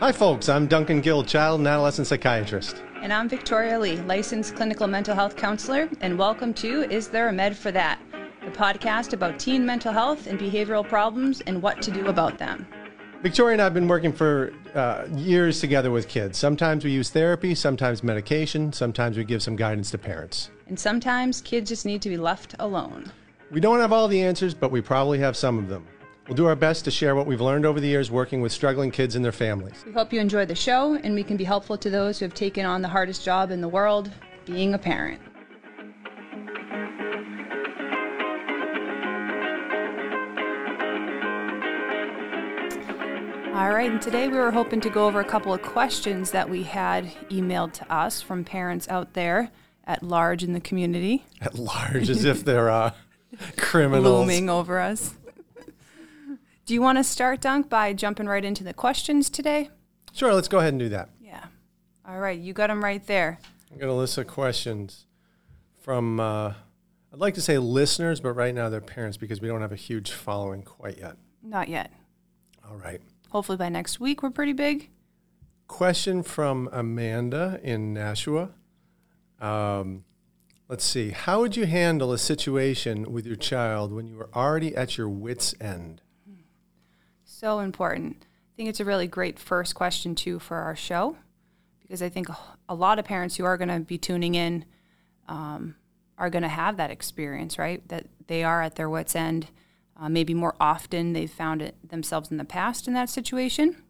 Hi, folks. I'm Duncan Gill, child and adolescent psychiatrist. And I'm Victoria Lee, licensed clinical mental health counselor, and welcome to Is There a Med for That? The podcast about teen mental health and behavioral problems and what to do about them. Victoria and I have been working for uh, years together with kids. Sometimes we use therapy, sometimes medication, sometimes we give some guidance to parents. And sometimes kids just need to be left alone. We don't have all the answers, but we probably have some of them. We'll do our best to share what we've learned over the years working with struggling kids and their families. We hope you enjoy the show and we can be helpful to those who have taken on the hardest job in the world being a parent. All right, and today we were hoping to go over a couple of questions that we had emailed to us from parents out there at large in the community. At large, as if they're uh, criminals. Looming over us. Do you want to start, Dunc, by jumping right into the questions today? Sure, let's go ahead and do that. Yeah. All right, you got them right there. I got a list of questions from, uh, I'd like to say listeners, but right now they're parents because we don't have a huge following quite yet. Not yet. All right. Hopefully by next week we're pretty big. Question from Amanda in Nashua. Um, let's see. How would you handle a situation with your child when you are already at your wits' end? So important. I think it's a really great first question, too, for our show, because I think a lot of parents who are going to be tuning in um, are going to have that experience, right? That they are at their wits' end. Uh, maybe more often they've found it themselves in the past in that situation.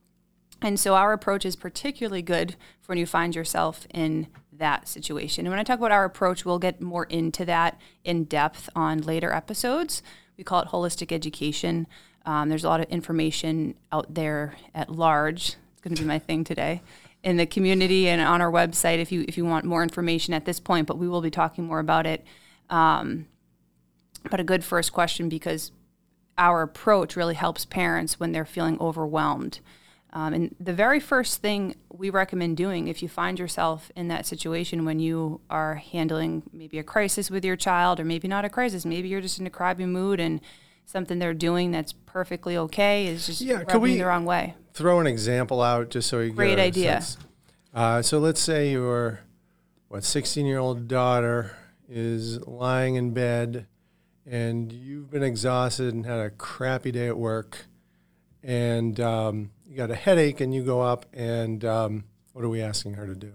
And so our approach is particularly good for when you find yourself in that situation. And when I talk about our approach, we'll get more into that in depth on later episodes. We call it holistic education. Um, there's a lot of information out there at large. It's going to be my thing today in the community and on our website if you if you want more information at this point. But we will be talking more about it. Um, but a good first question because our approach really helps parents when they're feeling overwhelmed. Um, and the very first thing we recommend doing if you find yourself in that situation when you are handling maybe a crisis with your child, or maybe not a crisis, maybe you're just in a crabby mood and something they're doing that's perfectly okay is just Yeah, rubbing we- the wrong way. Throw an example out just so you Great get idea. Uh, so let's say your what 16 year old daughter is lying in bed and you've been exhausted and had a crappy day at work and um, you got a headache and you go up and um, what are we asking her to do?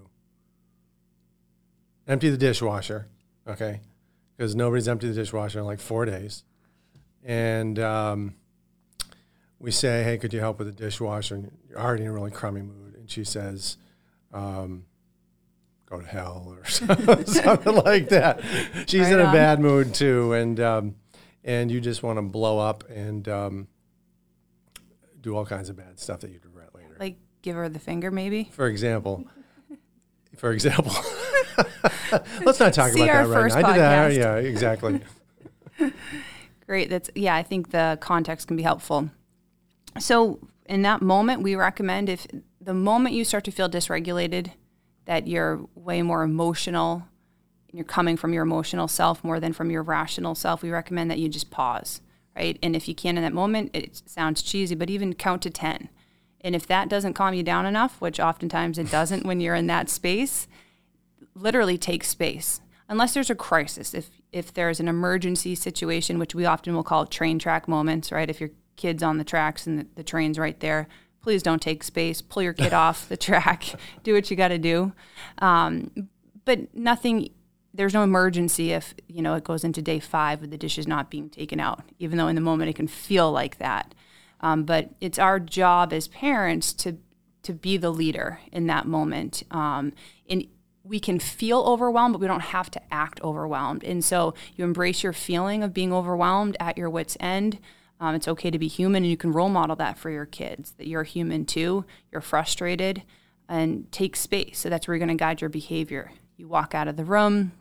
Empty the dishwasher, okay? Because nobody's emptied the dishwasher in like four days. And um, we say, hey, could you help with the dishwasher? And you're already in a really crummy mood. And she says, um, go to hell or something like that. She's Right in a on. bad mood too. And, um, and you just want to blow up and um, do all kinds of bad stuff that you'd regret later. Like give her the finger, maybe. For example, for example, let's not talk See about that right now. I did that. Yeah, exactly. Great. That's yeah. I think the context can be helpful. So in that moment, we recommend if the moment you start to feel dysregulated, that you're way more emotional, and you're coming from your emotional self more than from your rational self. We recommend that you just pause, right? And if you can in that moment, it sounds cheesy, but even count to ten. And if that doesn't calm you down enough, which oftentimes it doesn't when you're in that space, literally take space unless there's a crisis if if there's an emergency situation which we often will call train track moments right? If your kid's on the tracks and the, the train's right there please don't take space. Pull your kid off the track. Do what you got to do. Um, but nothing there's no emergency if you know it goes into day five with the dishes not being taken out even though in the moment it can feel like that. Um, but it's our job as parents to to be the leader in that moment. Um, and we can feel overwhelmed but we don't have to act overwhelmed. And so you embrace your feeling of being overwhelmed at your wits end. Um, it's okay to be human and you can role model that for your kids that you're human too you're frustrated and take space. So that's where you're going to guide your behavior. You walk out of the room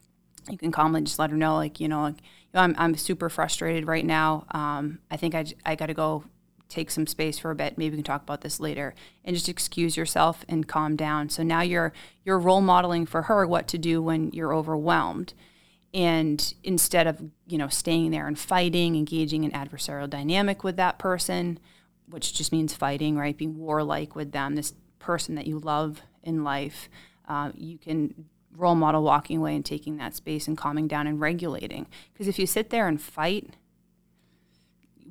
you can calmly just let her know, like, you know, like, you know I'm, I'm super frustrated right now. Um, I think I, I got to go take some space for a bit. Maybe we can talk about this later and just excuse yourself and calm down. So now you're, you're role modeling for her what to do when you're overwhelmed. And instead of, you know, staying there and fighting, engaging in adversarial dynamic with that person, which just means fighting, right? Being warlike with them, this person that you love in life, uh, you can role model walking away and taking that space and calming down and regulating. Because if you sit there and fight,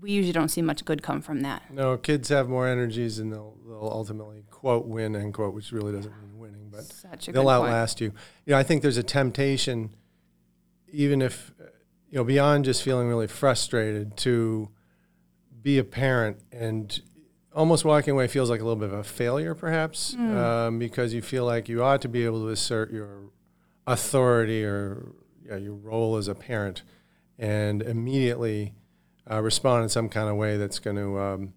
we usually don't see much good come from that. No, kids have more energies and they'll, they'll ultimately quote win end quote, which really doesn't mean winning, but Such a they'll good point. outlast you. You know, I think there's a temptation, even if you know, beyond just feeling really frustrated, to be a parent and almost walking away feels like a little bit of a failure, perhaps, Hmm. um, because you feel like you ought to be able to assert your authority or yeah, your role as a parent, and immediately uh, respond in some kind of way that's going to um,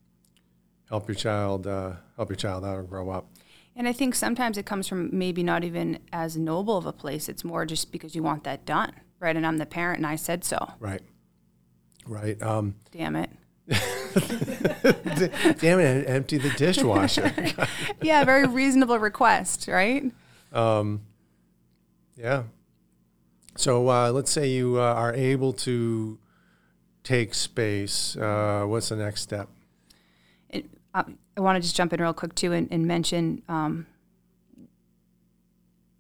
help your child uh, help your child out or grow up. And I think sometimes it comes from maybe not even as noble of a place. It's more just because you want that done, right? And I'm the parent and I said so. Right. Right. Um, Damn it. damn it! Empty the dishwasher. Yeah, very reasonable request, right? Um, yeah. So uh, let's say you uh, are able to take space. Uh, what's the next step? It, uh, I want to just jump in real quick too and, and mention um,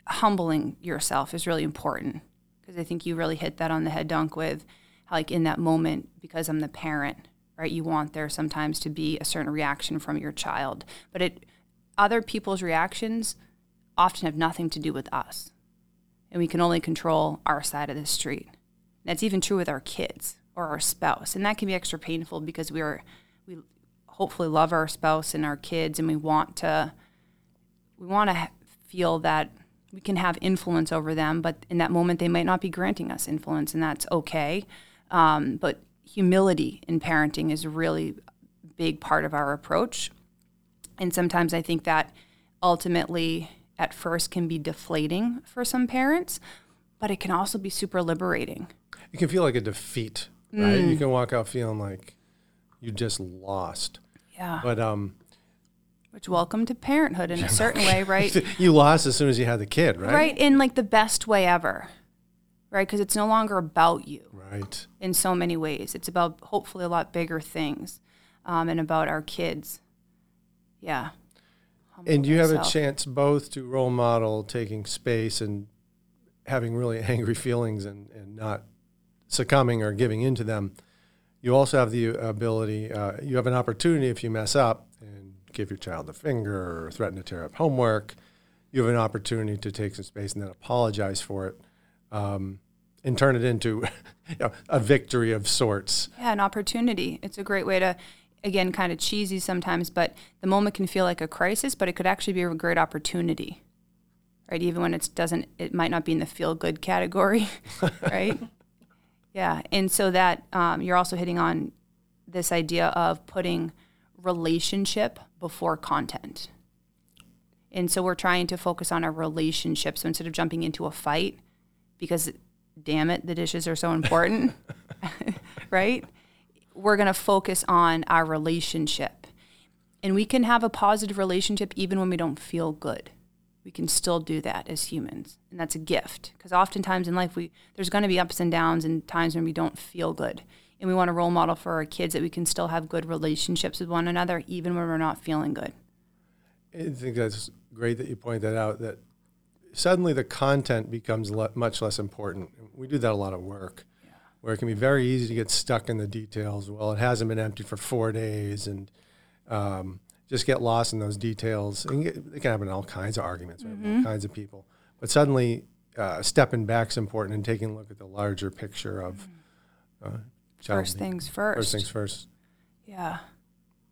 humbling yourself is really important because I think you really hit that on the head, Dunc, with like in that moment, because I'm the parent, right? You want there sometimes to be a certain reaction from your child, but it other people's reactions often have nothing to do with us, and we can only control our side of the street. That's even true with our kids or our spouse, and that can be extra painful because we are we hopefully love our spouse and our kids, and we want to we want to feel that we can have influence over them, but in that moment they might not be granting us influence, and that's okay. Um, but humility in parenting is a really big part of our approach, and sometimes I think that ultimately at first can be deflating for some parents, but it can also be super liberating. It can feel like a defeat, right? You can walk out feeling like you just lost. Yeah. But um, Which welcome to parenthood in a certain way, right? you lost as soon as you had the kid, right? right in like the best way ever right because it's no longer about you Right. in so many ways it's about hopefully a lot bigger things um, and about our kids yeah Humble And you have a chance both to role model taking space and having really angry feelings and, and not succumbing or giving into them. You also have the ability, uh, you have an opportunity if you mess up and give your child the finger or threaten to tear up homework. You have an opportunity to take some space and then apologize for it um, and turn it into you know, a victory of sorts. yeah an opportunity it's a great way to again kind of cheesy sometimes but the moment can feel like a crisis but it could actually be a great opportunity right even when it doesn't it might not be in the feel good category right yeah and so that um, you're also hitting on this idea of putting relationship before content. And so we're trying to focus on our relationship. So instead of jumping into a fight because damn it the dishes are so important right? We're going to focus on our relationship. And we can have a positive relationship even when we don't feel good we can still do that as humans and that's a gift because oftentimes in life we there's going to be ups and downs and times when we don't feel good and we want a role model for our kids that we can still have good relationships with one another even when we're not feeling good I think that's great that you point that out. That suddenly the content becomes le- much less important. We do that a lot of work, where it can be very easy to get stuck in the details. Well, it hasn't been emptied for four days, and um, just get lost in those details. And get, it can happen in all kinds of arguments, right? with all kinds of people. But suddenly, uh, stepping back is important and taking a look at the larger picture of uh, first things first First things first. Yeah.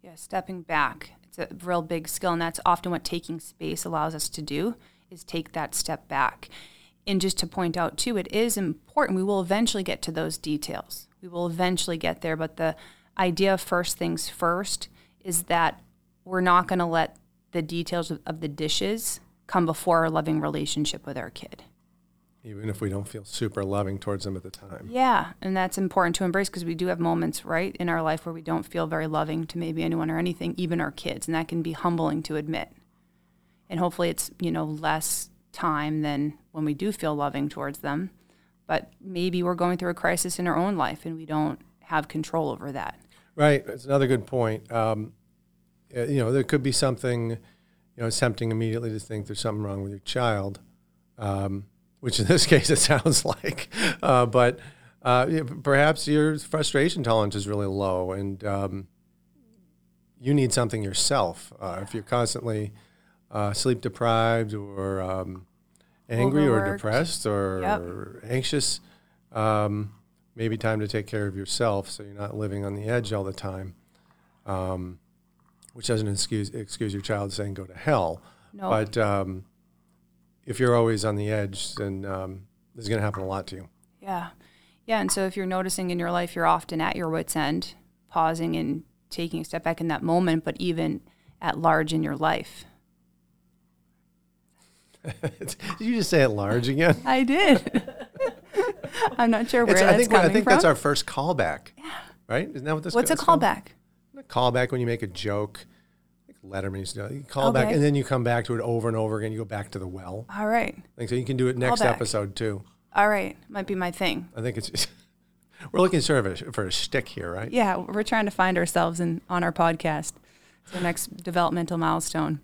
Yeah, stepping back. It's a real big skill and that's often what taking space allows us to do is take that step back. And just to point out too, it is important. We will eventually get to those details. We will eventually get there, but the idea of first things first is that we're not going to let the details of, of the dishes come before our loving relationship with our kid. Even if we don't feel super loving towards them at the time. Yeah, and that's important to embrace because we do have moments, right, in our life where we don't feel very loving to maybe anyone or anything, even our kids, and that can be humbling to admit. And hopefully it's, you know, less time than when we do feel loving towards them. But maybe we're going through a crisis in our own life and we don't have control over that. Right. That's another good point. Um, you know, there could be something you know, it's tempting immediately to think there's something wrong with your child, um, which in this case it sounds like. Uh, but uh, perhaps your frustration tolerance is really low, and um, you need something yourself. Uh, if you're constantly uh, sleep deprived or um, angry or depressed or anxious, um, maybe time to take care of yourself so you're not living on the edge all the time. Um, which doesn't excuse excuse your child saying go to hell, No. but um, if you're always on the edge, then um, this is going to happen a lot to you. Yeah. Yeah. And so if you're noticing in your life you're often at your wits' end, pausing and taking a step back in that moment, but even at large in your life. Did you just say it large again? I did. I'm not sure where It's- that's I think coming I think from. that's our first callback. Yeah. Right? Isn't that what this? Is? What's a callback? called? A callback when you make a joke. Letterman used to do. You call back and then you come back to it over and over again. You go back to the well. All right. I think so. You can do it next episode too. All right. Might be my thing. I think it's. we're looking sort of a, for a stick here, right? Yeah. We're trying to find ourselves in on our podcast. It's the next developmental milestone.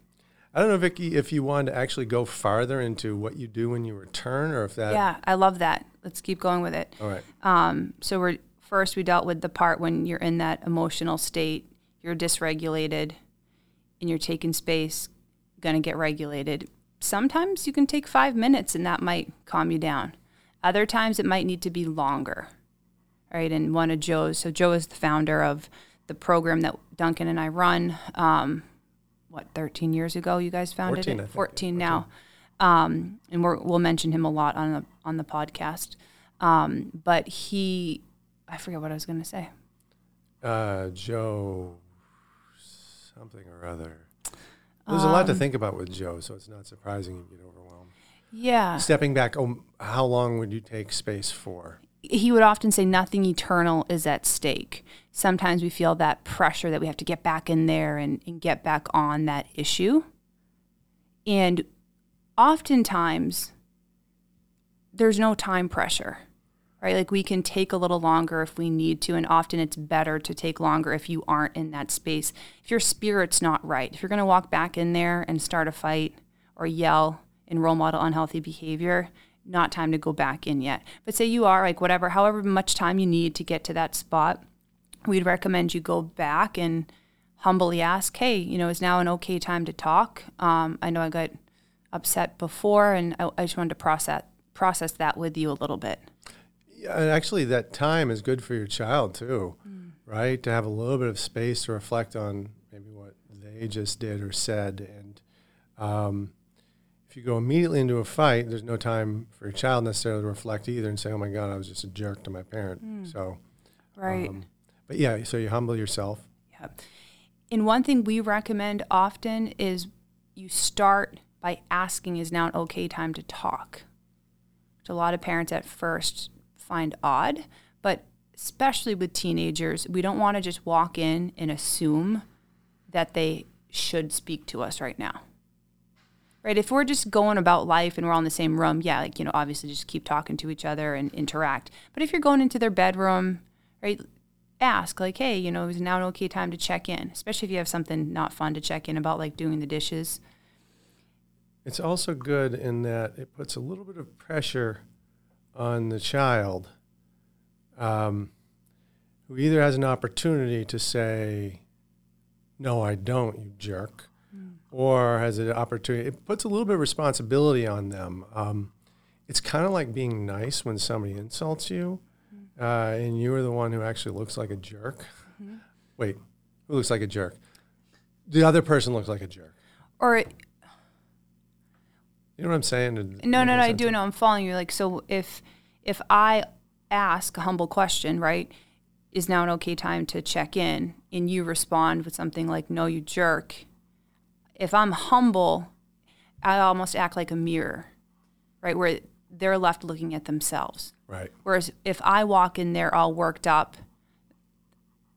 I don't know, Vicki, if you wanted to actually go farther into what you do when you return, or if that. Yeah. I love that. Let's keep going with it. All right. Um, so we're first we dealt with the part when you're in that emotional state, you're dysregulated, and you're taking space, gonna get regulated. Sometimes you can take five minutes and that might calm you down. Other times it might need to be longer. Right. And one of Joe's so Joe is the founder of the program that Duncan and I run. Um, what, 13 years ago you guys founded 14, it? think. 14 now. Um, and we're, we'll mention him a lot on the on the podcast. Um, but he, I forget what I was going to say. Uh, Joe, something or other. There's a lot Um, to think about with Joe, so it's not surprising you get overwhelmed. Yeah, Stepping back, oh, how long would you take space for? he would often say nothing eternal is at stake. Sometimes we feel that pressure that we have to get back in there and, and get back on that issue. And oftentimes, there's no time pressure, right? Like we can take a little longer if we need to. And often it's better to take longer if you aren't in that space. If your spirit's not right, if you're going to walk back in there and start a fight or yell and role model unhealthy behavior, not time to go back in yet. But say you are like whatever, however much time you need to get to that spot, we'd recommend you go back and humbly ask, hey, you know, is now an okay time to talk? Um, I know I got upset before, and I, I just wanted to process process that with you a little bit. Yeah, and actually, that time is good for your child too, right? To have a little bit of space to reflect on maybe what they just did or said. And um, if you go immediately into a fight, there's no time for your child necessarily to reflect either and say, "Oh my God, I was just a jerk to my parent." So, Right. um, but yeah, so you humble yourself. Yeah. And one thing we recommend often is you start by asking, is now an okay time to talk? Which a lot of parents at first find odd, but especially with teenagers, we don't want to just walk in and assume that they should speak to us right now. Right? If we're just going about life and we're all in the same room, yeah, like, you know, obviously just keep talking to each other and interact. But if you're going into their bedroom, right, ask like hey you know is now an okay time to check in especially if you have something not fun to check in about like doing the dishes It's also good in that it puts a little bit of pressure on the child, um, who either has an opportunity to say, "No, I don't, you jerk," or has an opportunity. It puts a little bit of responsibility on them. Um, it's kind of like being nice when somebody insults you, uh, and you are the one who actually looks like a jerk. Wait, who looks like a jerk? The other person looks like a jerk. or You know what I'm saying? No no no i do know i'm following you like so if if i ask a humble question right is now an okay time to check in and you respond with something like no you jerk if i'm humble i almost act like a mirror right where they're left looking at themselves Right. Whereas if I walk in there all worked up,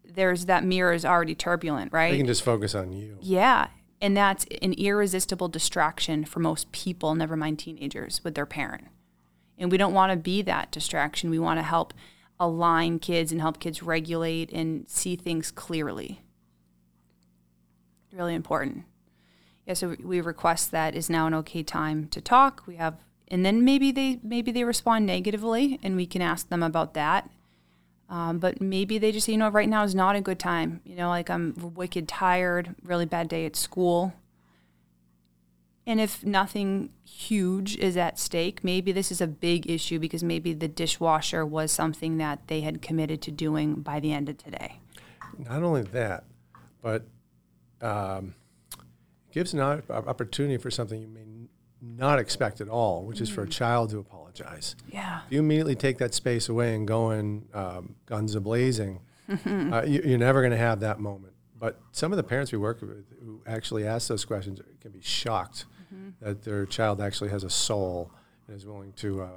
there's that mirror is already turbulent, right? They can just focus on you. yeah. And that's an irresistible distraction for most people, never mind teenagers, with their parent. And we don't want to be that distraction. We want to help align kids and help kids regulate and see things clearly. Really important. Yeah, so we request that is now an okay time to talk. We have, and then maybe they maybe they respond negatively, and we can ask them about that. Um, but maybe they just say, you know, right now is not a good time. You know, like I'm wicked tired, really bad day at school. And if nothing huge is at stake, maybe this is a big issue because maybe the dishwasher was something that they had committed to doing by the end of today. Not only that, but um, gives an opportunity for something you may not expect at all, which is for a child to apologize. Yeah. If you immediately take that space away and go in um, guns a blazing, uh, you, you're never going to have that moment. But some of the parents we work with who actually ask those questions can be shocked that their child actually has a soul and is willing to uh,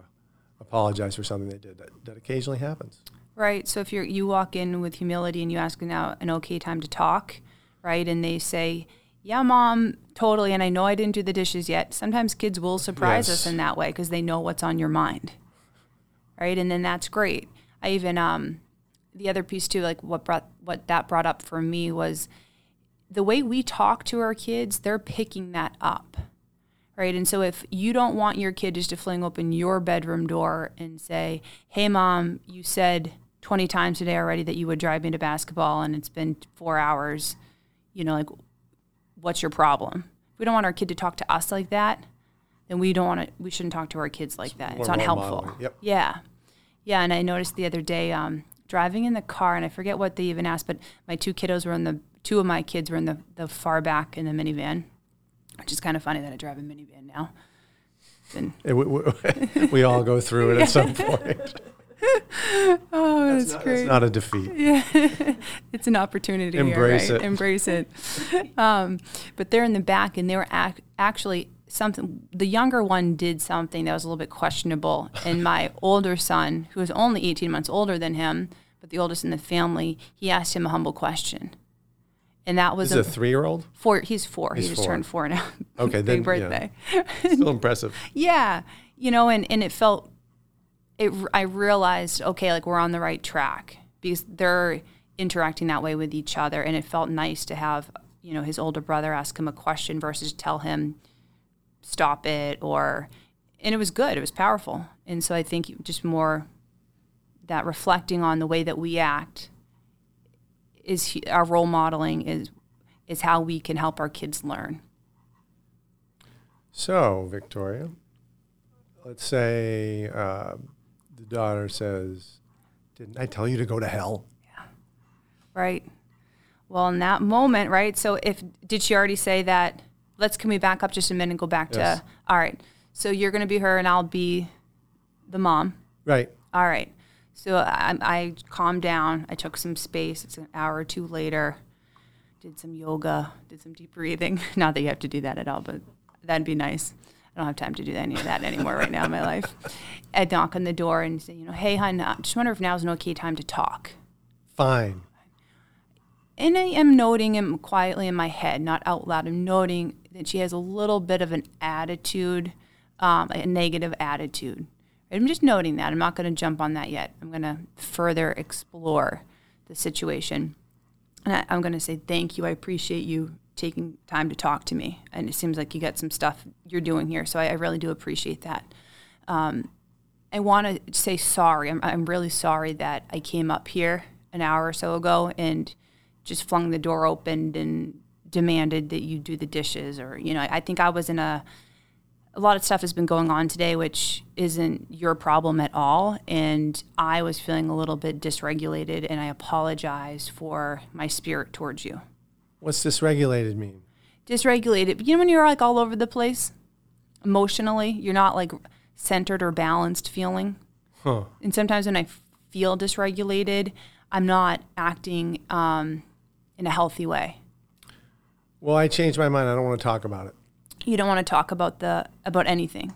apologize for something they did. That, that occasionally happens. Right. So if you're you walk in with humility and you ask now an okay time to talk, right, and they say, "Yeah, mom, totally," and I know I didn't do the dishes yet. Sometimes kids will surprise us in that way because they know what's on your mind, right, and then that's great. I even um, the other piece too, like what brought what that brought up for me was the way we talk to our kids. They're picking that up right? And so if you don't want your kid just to fling open your bedroom door and say, "Hey, mom, you said 20 times today already that you would drive me to basketball, and it's been four hours," you know, like, what's your problem? If we don't want our kid to talk to us like that, then we don't want to. We shouldn't talk to our kids like that. It's more role unhelpful. modeling. Yep. Yeah, yeah. And I noticed the other day, um, driving in the car, and I forget what they even asked, but my two kiddos were in the. Two of my kids were in the the far back in the minivan which is kind of funny that I drive a minivan now. And we, we, we all go through it at some point. oh, It's not, it's not a defeat. Yeah. it's an opportunity. Embrace here, it. Embrace it. um, but they're in the back, and they were ac- actually something. The younger one did something that was a little bit questionable, and my older son, who was only 18 months older than him, but the oldest in the family, he asked him a humble question, and that was is a three-year-old. four. He's four. He's he just four. turned four now. Okay, big then, yeah. birthday. Still impressive. Yeah, you know, and and it felt, it. I realized, okay, like we're on the right track because they're interacting that way with each other, and it felt nice to have, you know, his older brother ask him a question versus tell him, stop it, or, and it was good. It was powerful, and so I think just more that reflecting on the way that we act is our role modeling is is how we can help our kids learn. So, Victoria, let's say uh, the daughter says, "Didn't I tell you to go to hell?" Yeah. Right. Well, in that moment, right? So if did she already say that? Let's can we back up just a minute and go back Yes. to all right. So you're going to be her and I'll be the mom. Right. All right. So I, I calmed down. I took some space. It's an hour or two later. Did some yoga. Did some deep breathing. Not that you have to do that at all, but that'd be nice. I don't have time to do any of that anymore right now in my life. I'd knock on the door and say, you know, hey, hon, I just wonder if now's an okay time to talk. Fine. And I am noting him quietly in my head, not out loud. I'm noting that she has a little bit of an attitude, um, a negative attitude. I'm just noting that. I'm not going to jump on that yet. I'm going to further explore the situation. And I, I'm going to say, thank you. I appreciate you taking time to talk to me. And it seems like you got some stuff you're doing here. So I, I really do appreciate that. Um, I want to say sorry. I'm, I'm really sorry that I came up here an hour or so ago and just flung the door open and demanded that you do the dishes. Or, you know, I, I think I was in a, a lot of stuff has been going on today, which isn't your problem at all. And I was feeling a little bit dysregulated, and I apologize for my spirit towards you. What's dysregulated mean? Dysregulated, you know, when you're like all over the place emotionally, you're not like centered or balanced feeling. Huh. And sometimes when I feel dysregulated, I'm not acting um, in a healthy way. Well, I changed my mind. I don't want to talk about it. You don't want to talk about the about anything.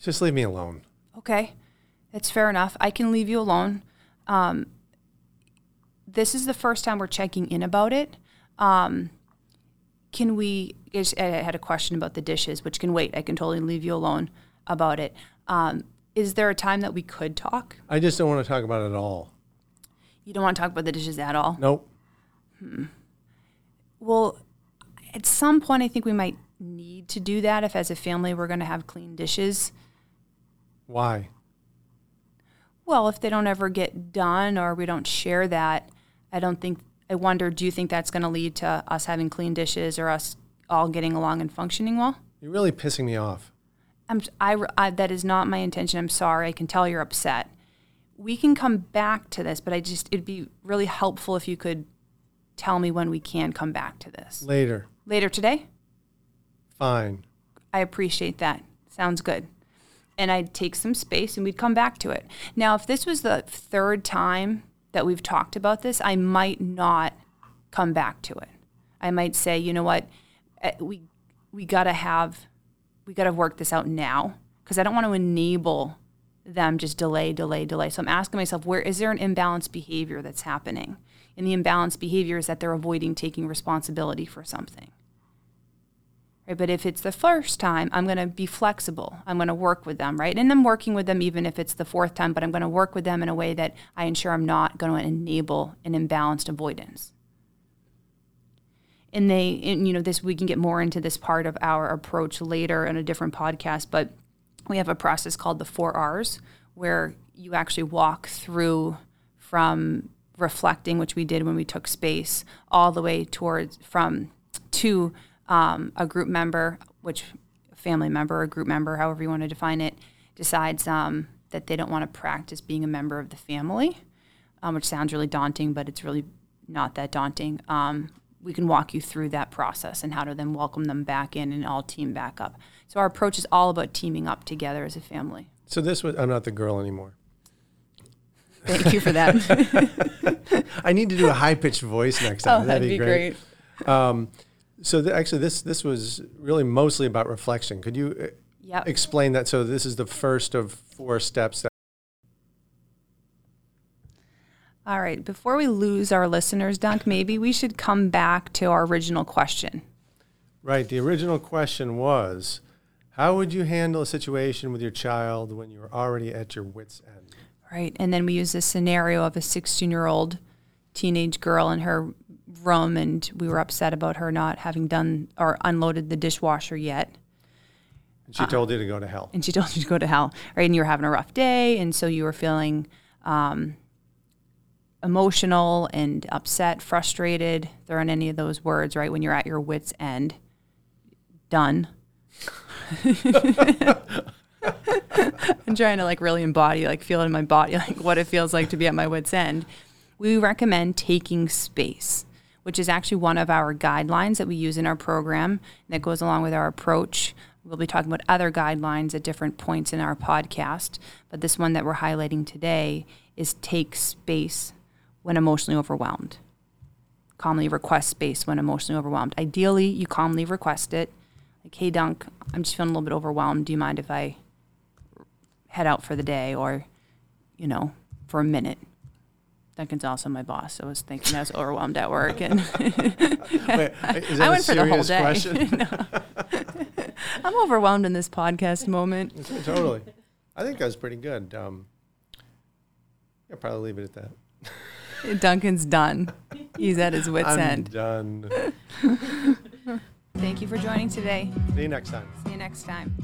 Just leave me alone. Okay, that's fair enough. I can leave you alone. Um, this is the first time we're checking in about it. Um, can we? I had a question about the dishes, which can wait. I can totally leave you alone about it. Um, is there a time that we could talk? I just don't want to talk about it at all. You don't want to talk about the dishes at all. Nope. Hmm. Well, at some point, I think we might need to do that if, as a family, we're going to have clean dishes. Why? Well, if they don't ever get done or we don't share that, I don't think, I wonder, do you think that's going to lead to us having clean dishes or us all getting along and functioning well? You're really pissing me off. I'm, I, I, that is not my intention. I'm sorry. I can tell you're upset. We can come back to this, but I just, it'd be really helpful if you could tell me when we can come back to this. Later. Later today? Fine. I appreciate that. Sounds good. And I'd take some space and we'd come back to it. Now, if this was the third time that we've talked about this, I might not come back to it. I might say, you know what, eh, we we got to have we got to work this out now because I don't want to enable them just delay, delay, delay. So I'm asking myself, where is there an imbalanced behavior that's happening? And the imbalanced behavior is that they're avoiding taking responsibility for something. But if it's the first time, I'm going to be flexible. I'm going to work with them, right? And I'm working with them even if it's the fourth time, but I'm going to work with them in a way that I ensure I'm not going to enable an imbalanced avoidance. And they, and, you know, this we can get more into this part of our approach later in a different podcast, but we have a process called the four R's where you actually walk through from reflecting, which we did when we took space, all the way towards from to um, a group member, which family member or group member, however you want to define it, decides um, that they don't want to practice being a member of the family, um, which sounds really daunting, but it's really not that daunting. Um, we can walk you through that process and how to then welcome them back in and all team back up. So our approach is all about teaming up together as a family. So this was I'm not the girl anymore. Thank you for that. I need to do a high pitched voice next time. oh, that'd, be great. great. Um, so the, actually, this this was really mostly about reflection. Could you uh, Yep. explain that? So this is the first of four steps. That, All right. Before we lose our listeners, Dunc, maybe we should come back to our original question. right. The original question was, how would you handle a situation with your child when you're already at your wits' end? Right. And then we use this scenario of a 16 year old teenage girl and her room, and we were upset about her not having done or unloaded the dishwasher yet. And she told you to go to hell. And she told you to go to hell, right? And you were having a rough day, and so you were feeling um, emotional and upset, frustrated. There aren't any of those words, right? When you're at your wits' end, done. I'm trying to like really embody, like feel it in my body, like what it feels like to be at my wits' end. We recommend taking space, which is actually one of our guidelines that we use in our program that goes along with our approach. We'll be talking about other guidelines at different points in our podcast, but this one that we're highlighting today is take space when emotionally overwhelmed. Calmly request space when emotionally overwhelmed. Ideally, you calmly request it. Like, hey, Dunc, I'm just feeling a little bit overwhelmed. Do you mind if I head out for the day or, you know, for a minute? Duncan's also my boss, so I was thinking I was overwhelmed at work, and Wait, is that I a went for the whole day. I'm overwhelmed in this podcast moment. totally. I think that was pretty good. Um, I'll probably leave it at that. Duncan's done. He's at his wits' I'm end. done. Thank you for joining today. See you next time. See you next time.